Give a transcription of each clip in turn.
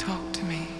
Talk to me.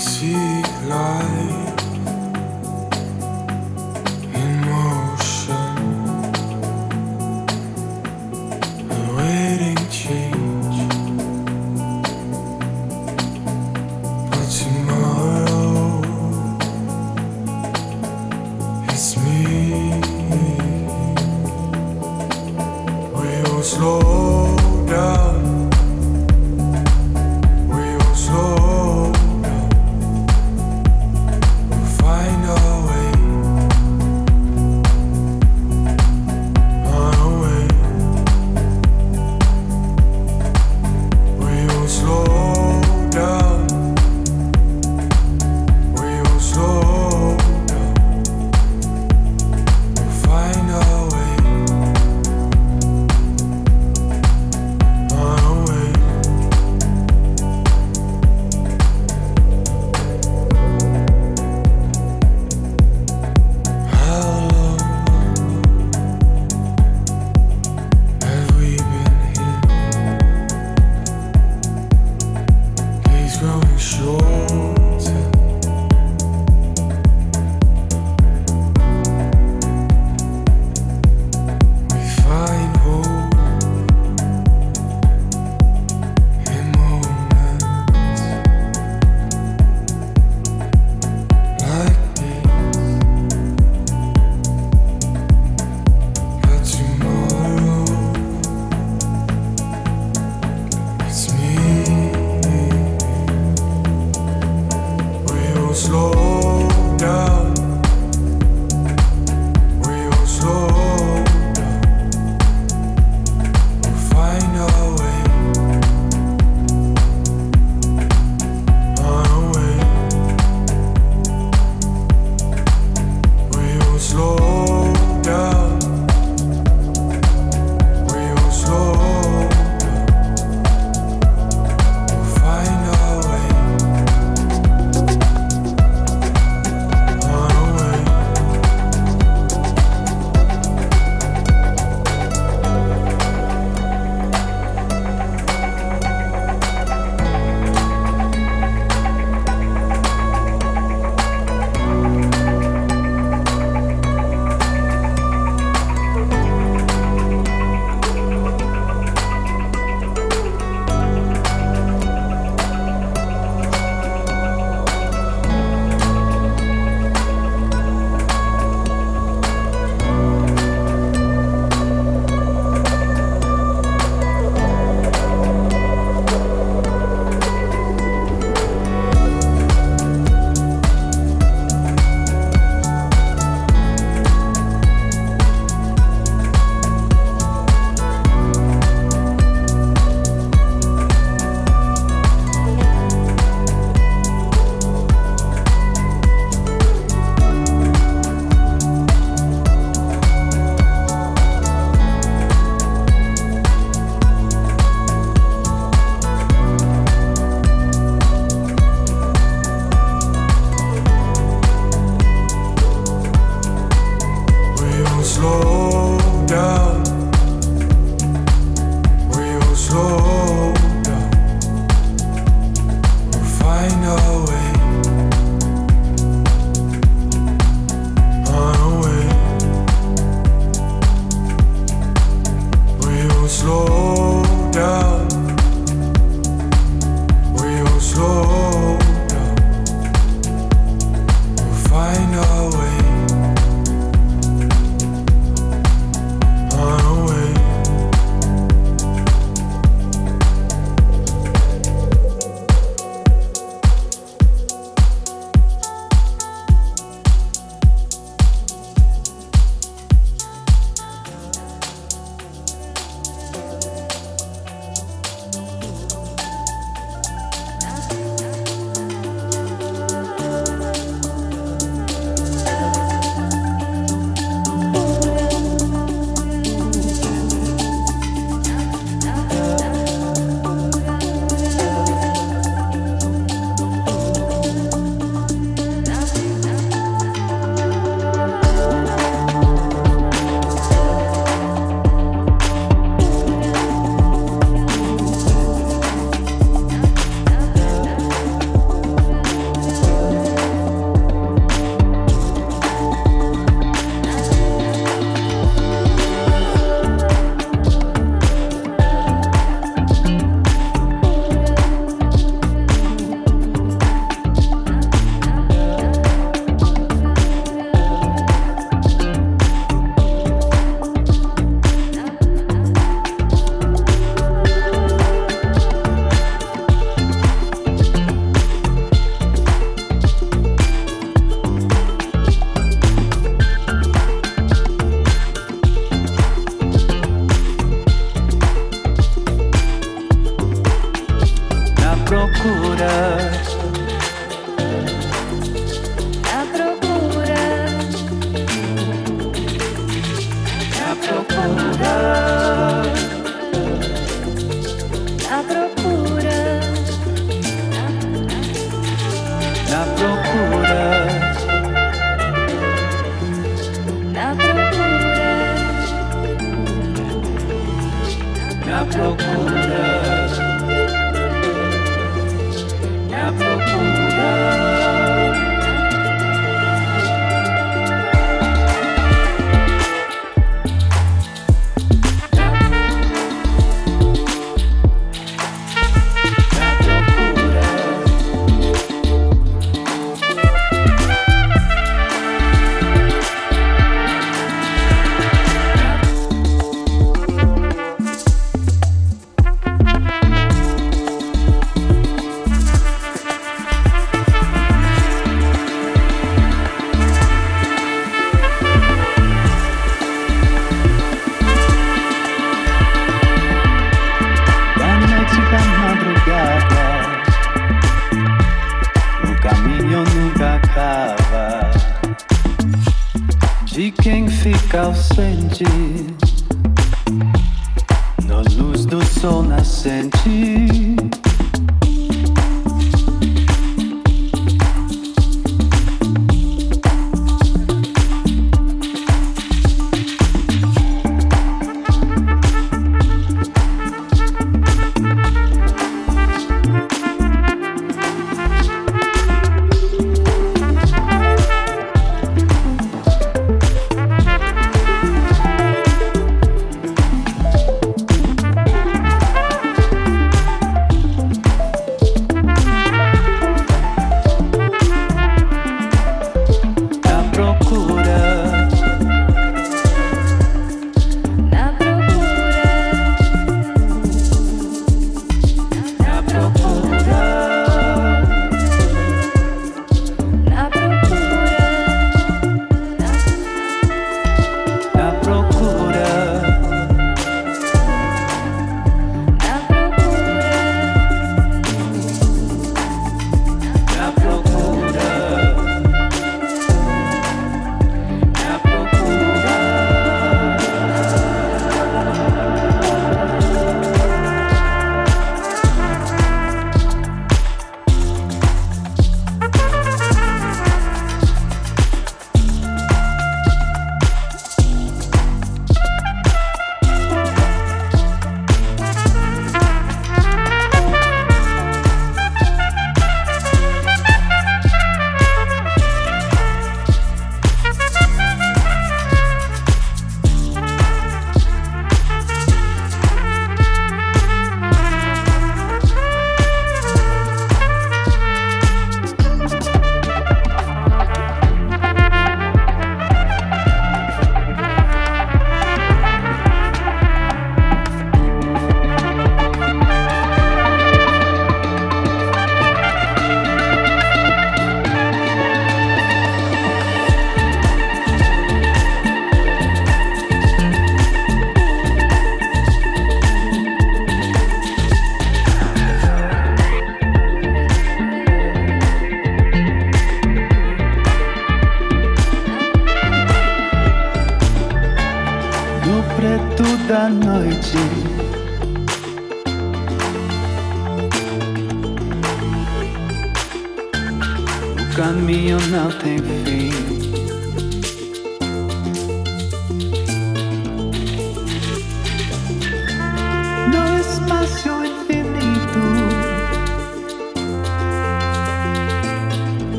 See light.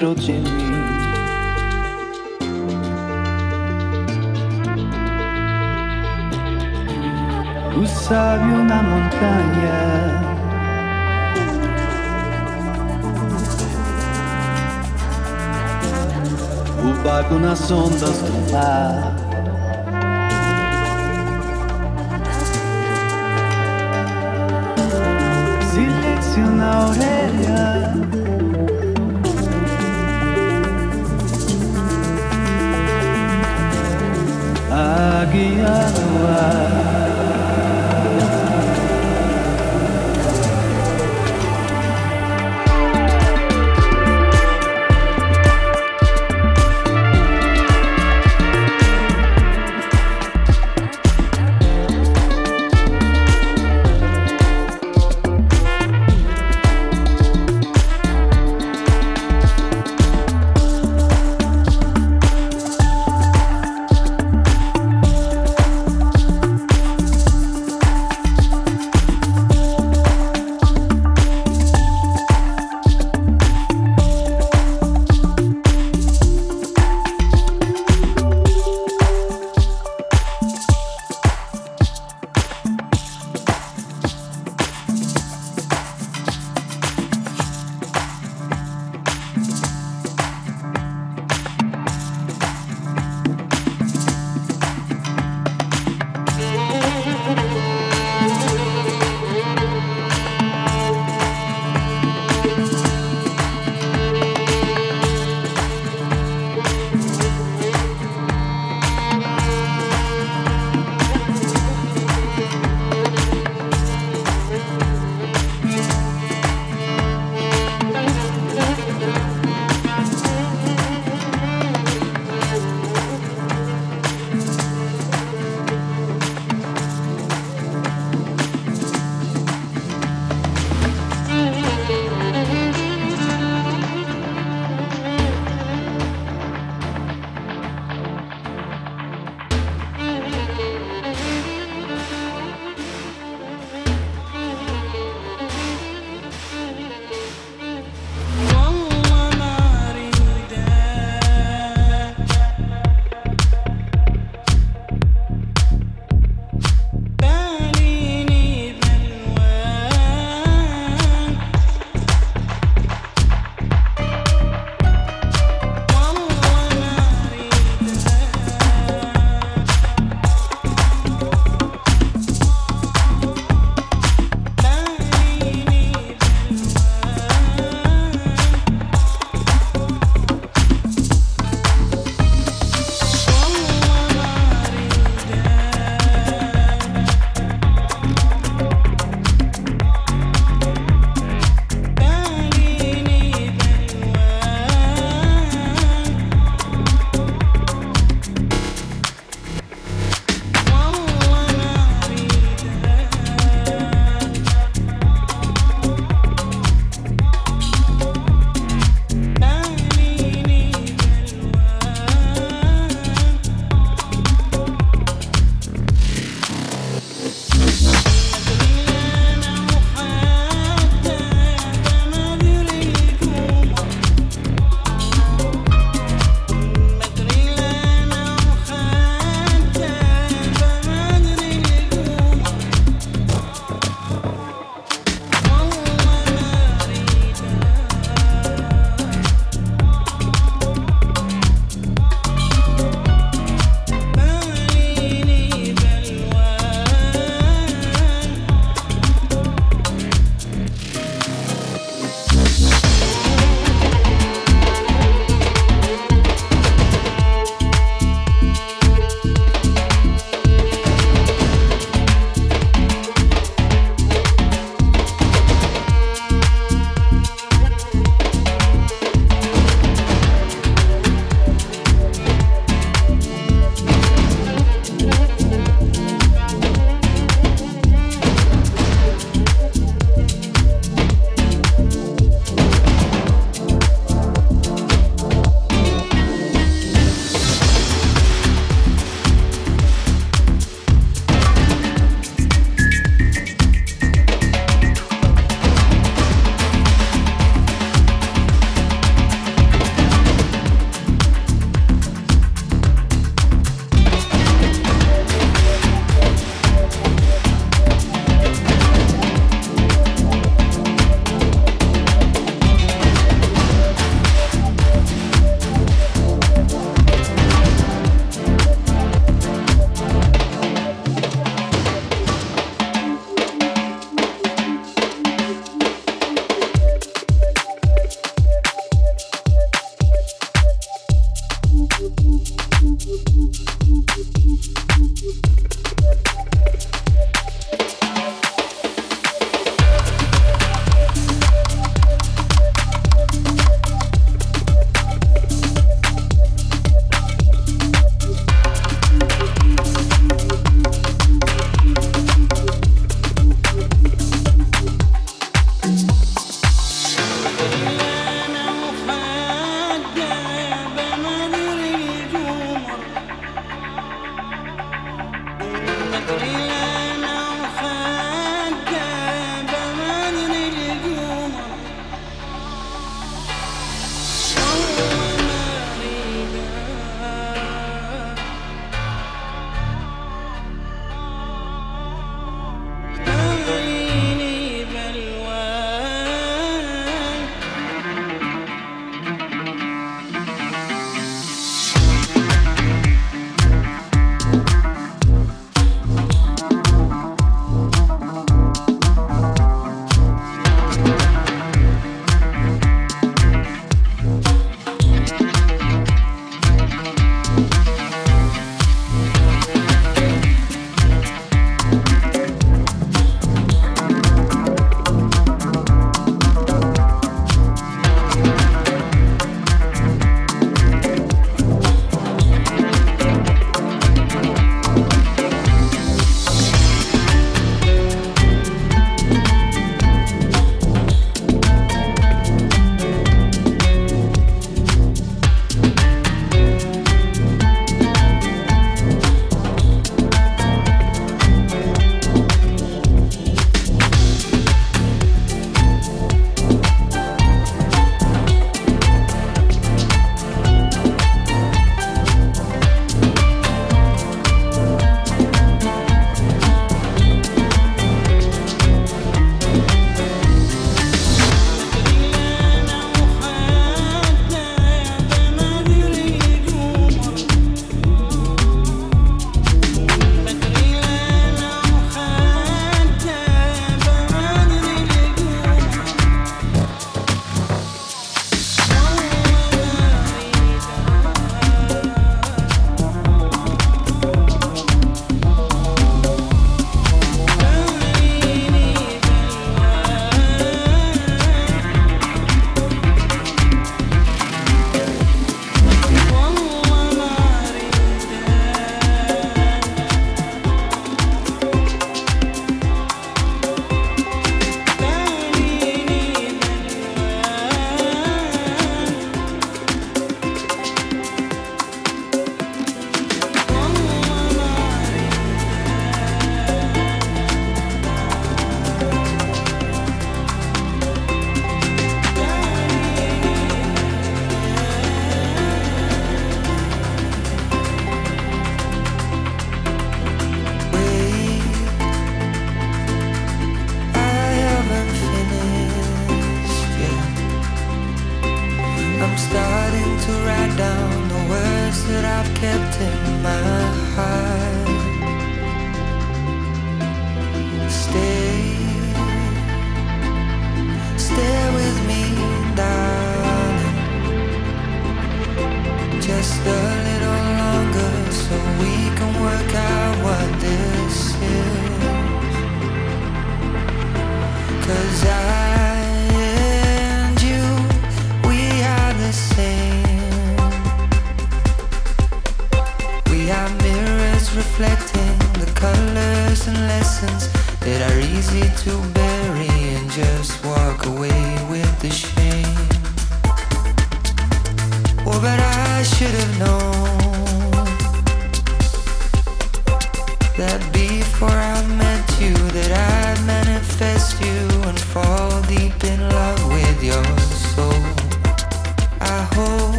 Dentro de mim. O sábio na montanha. O barco nas ondas do mar. Silêncio na orelha. Bahagia luar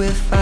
with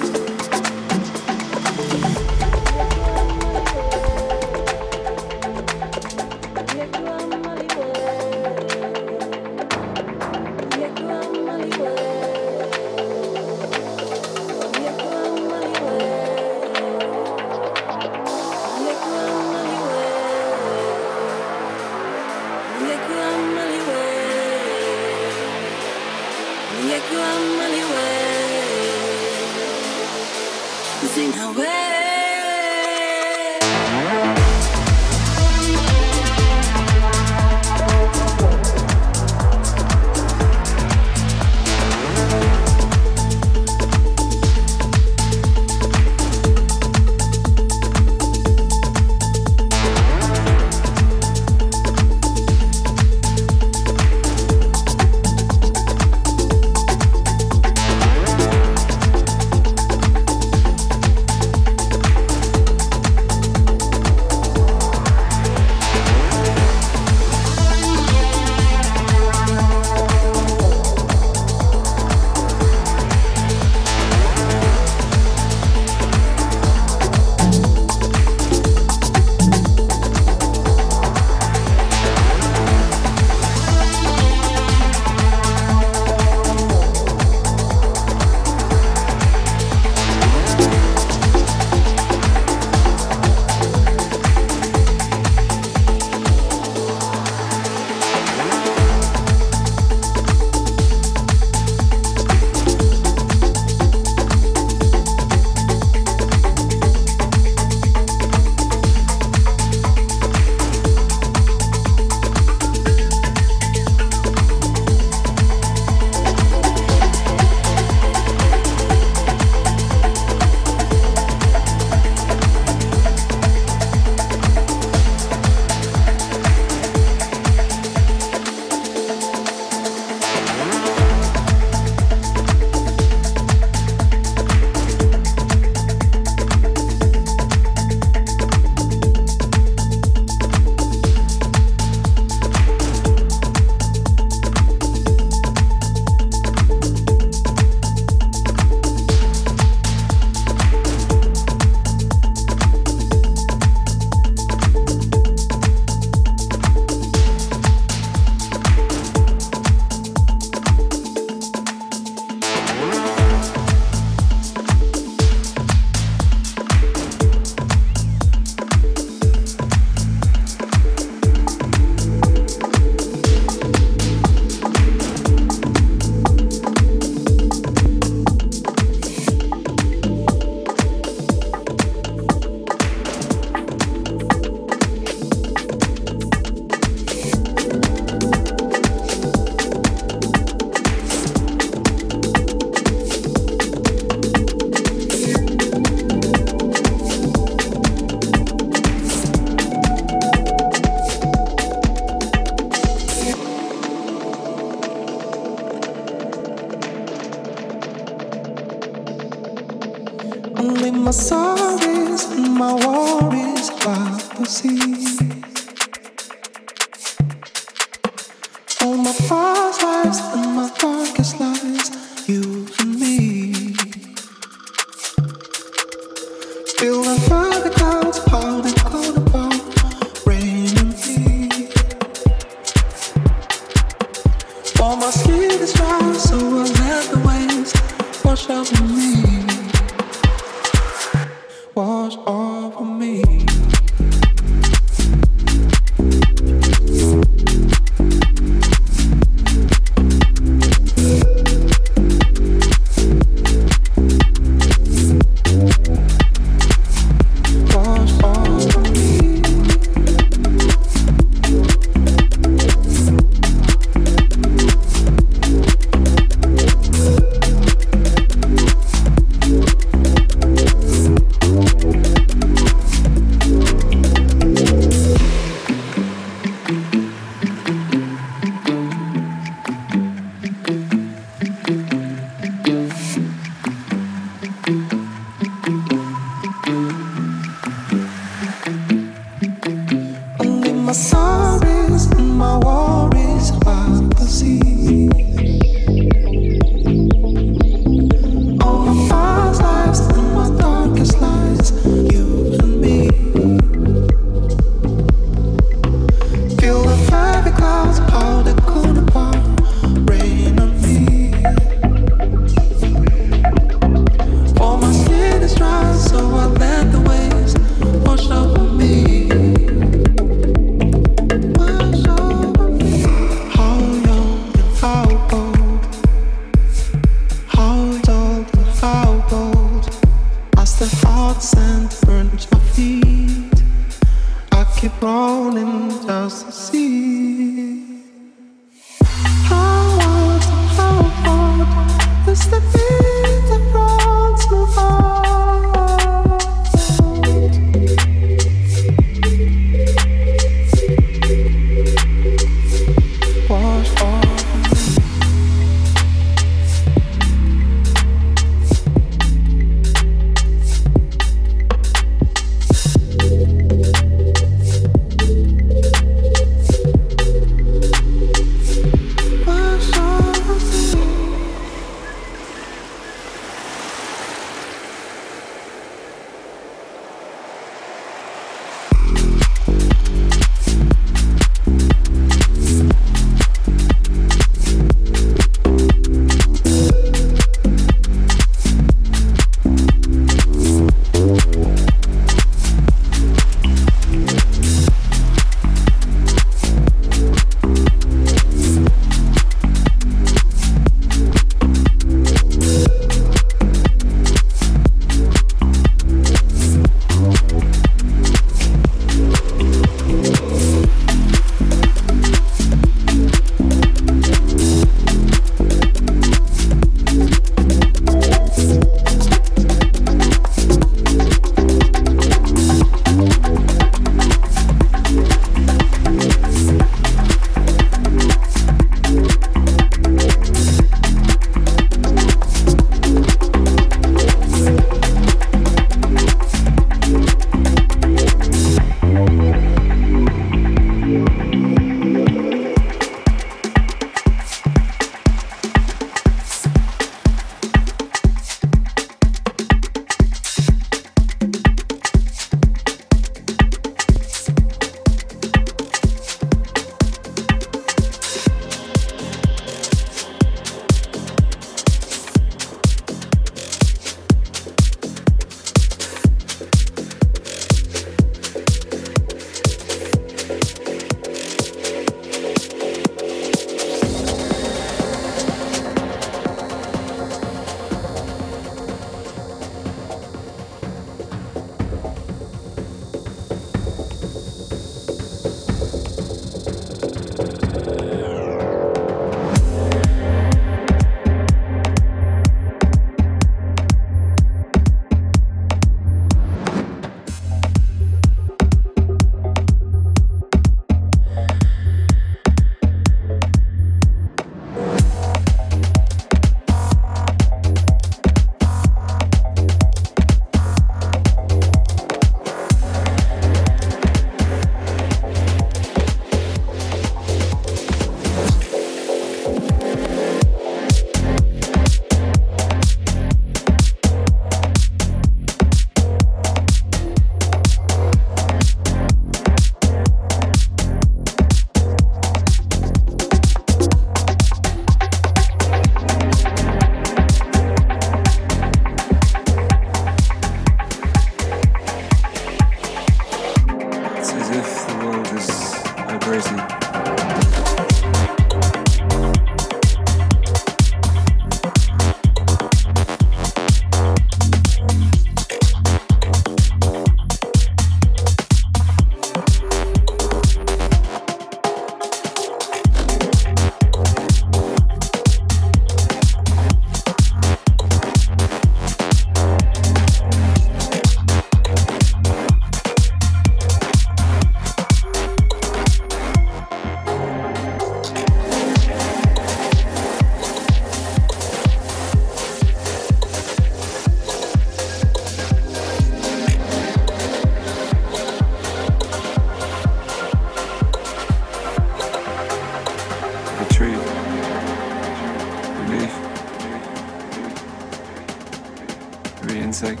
insect.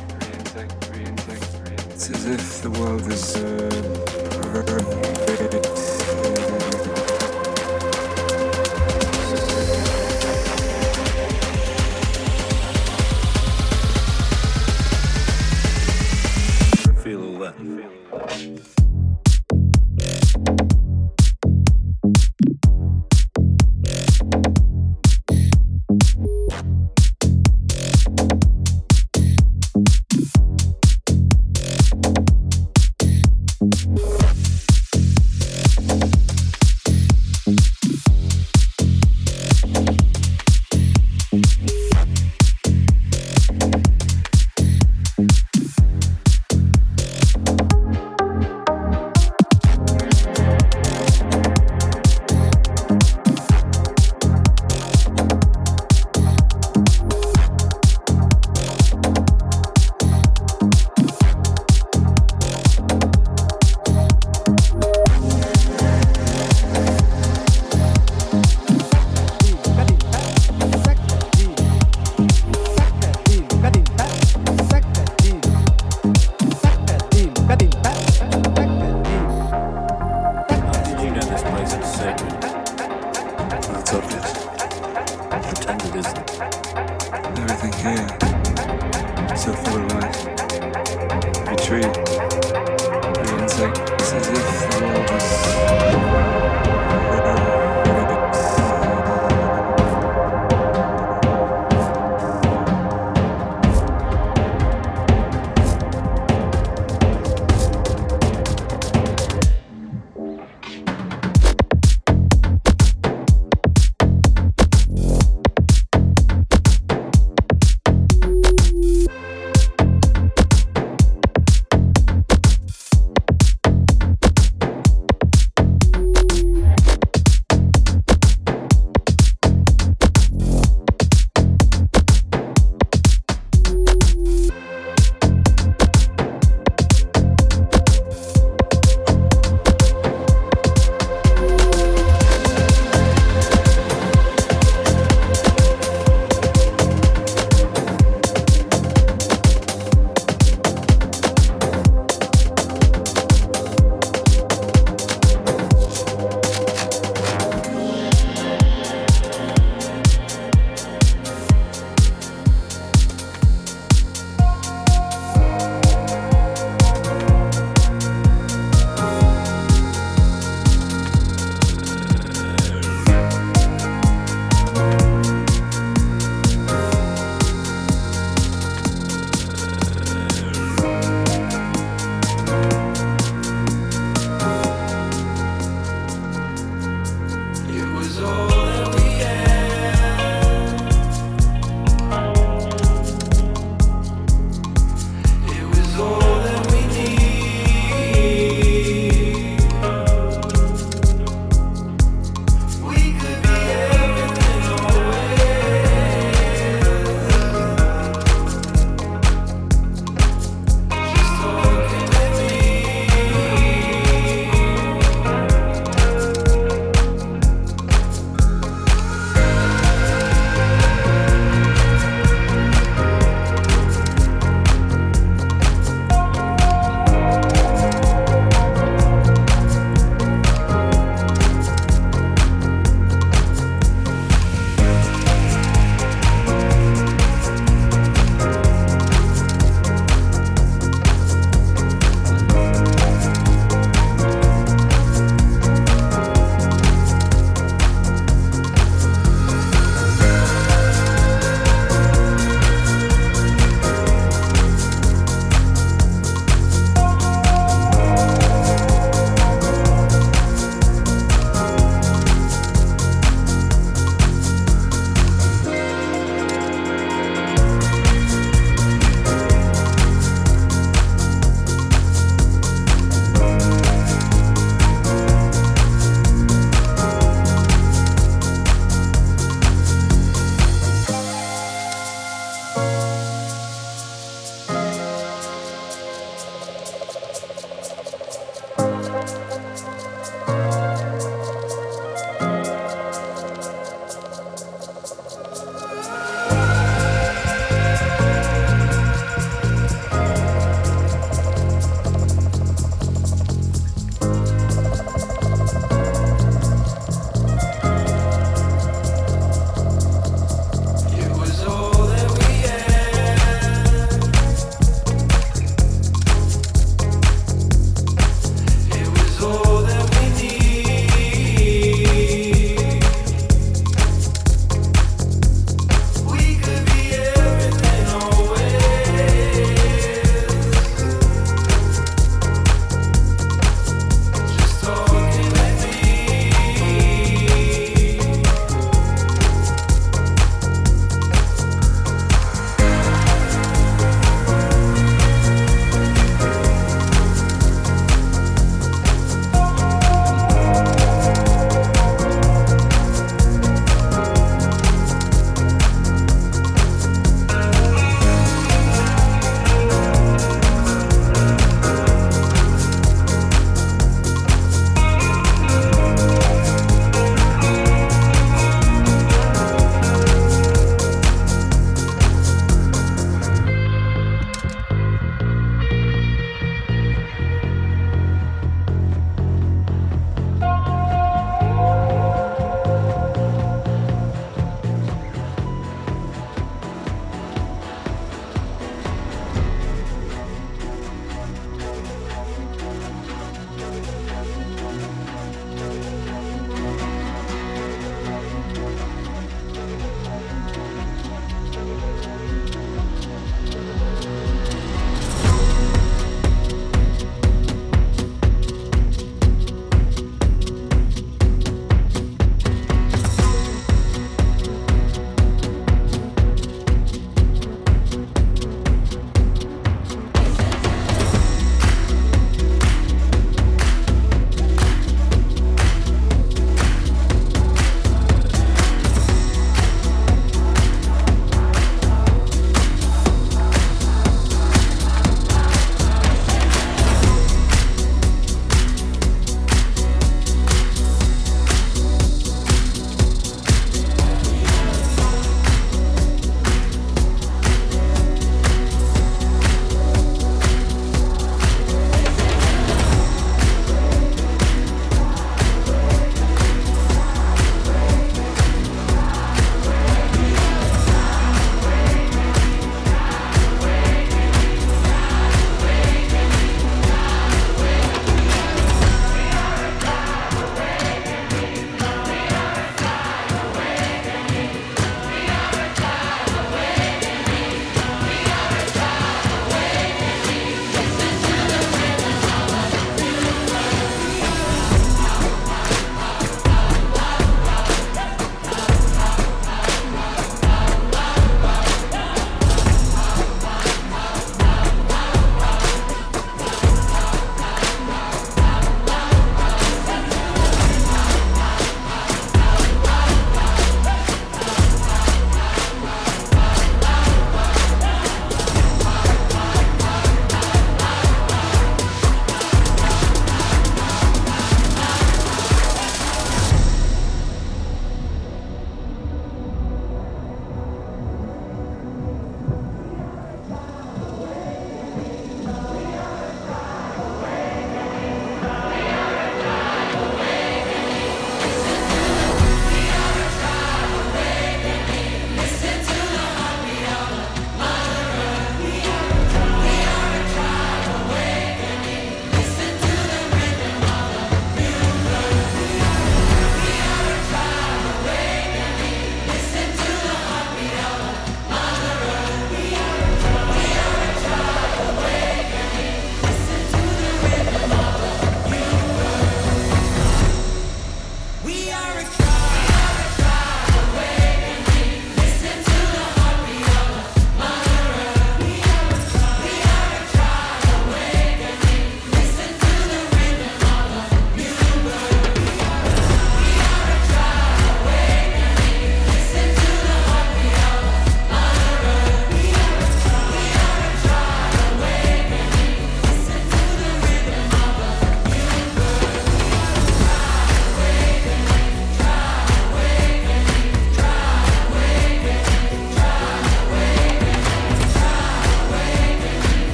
It's as if the world is. Uh,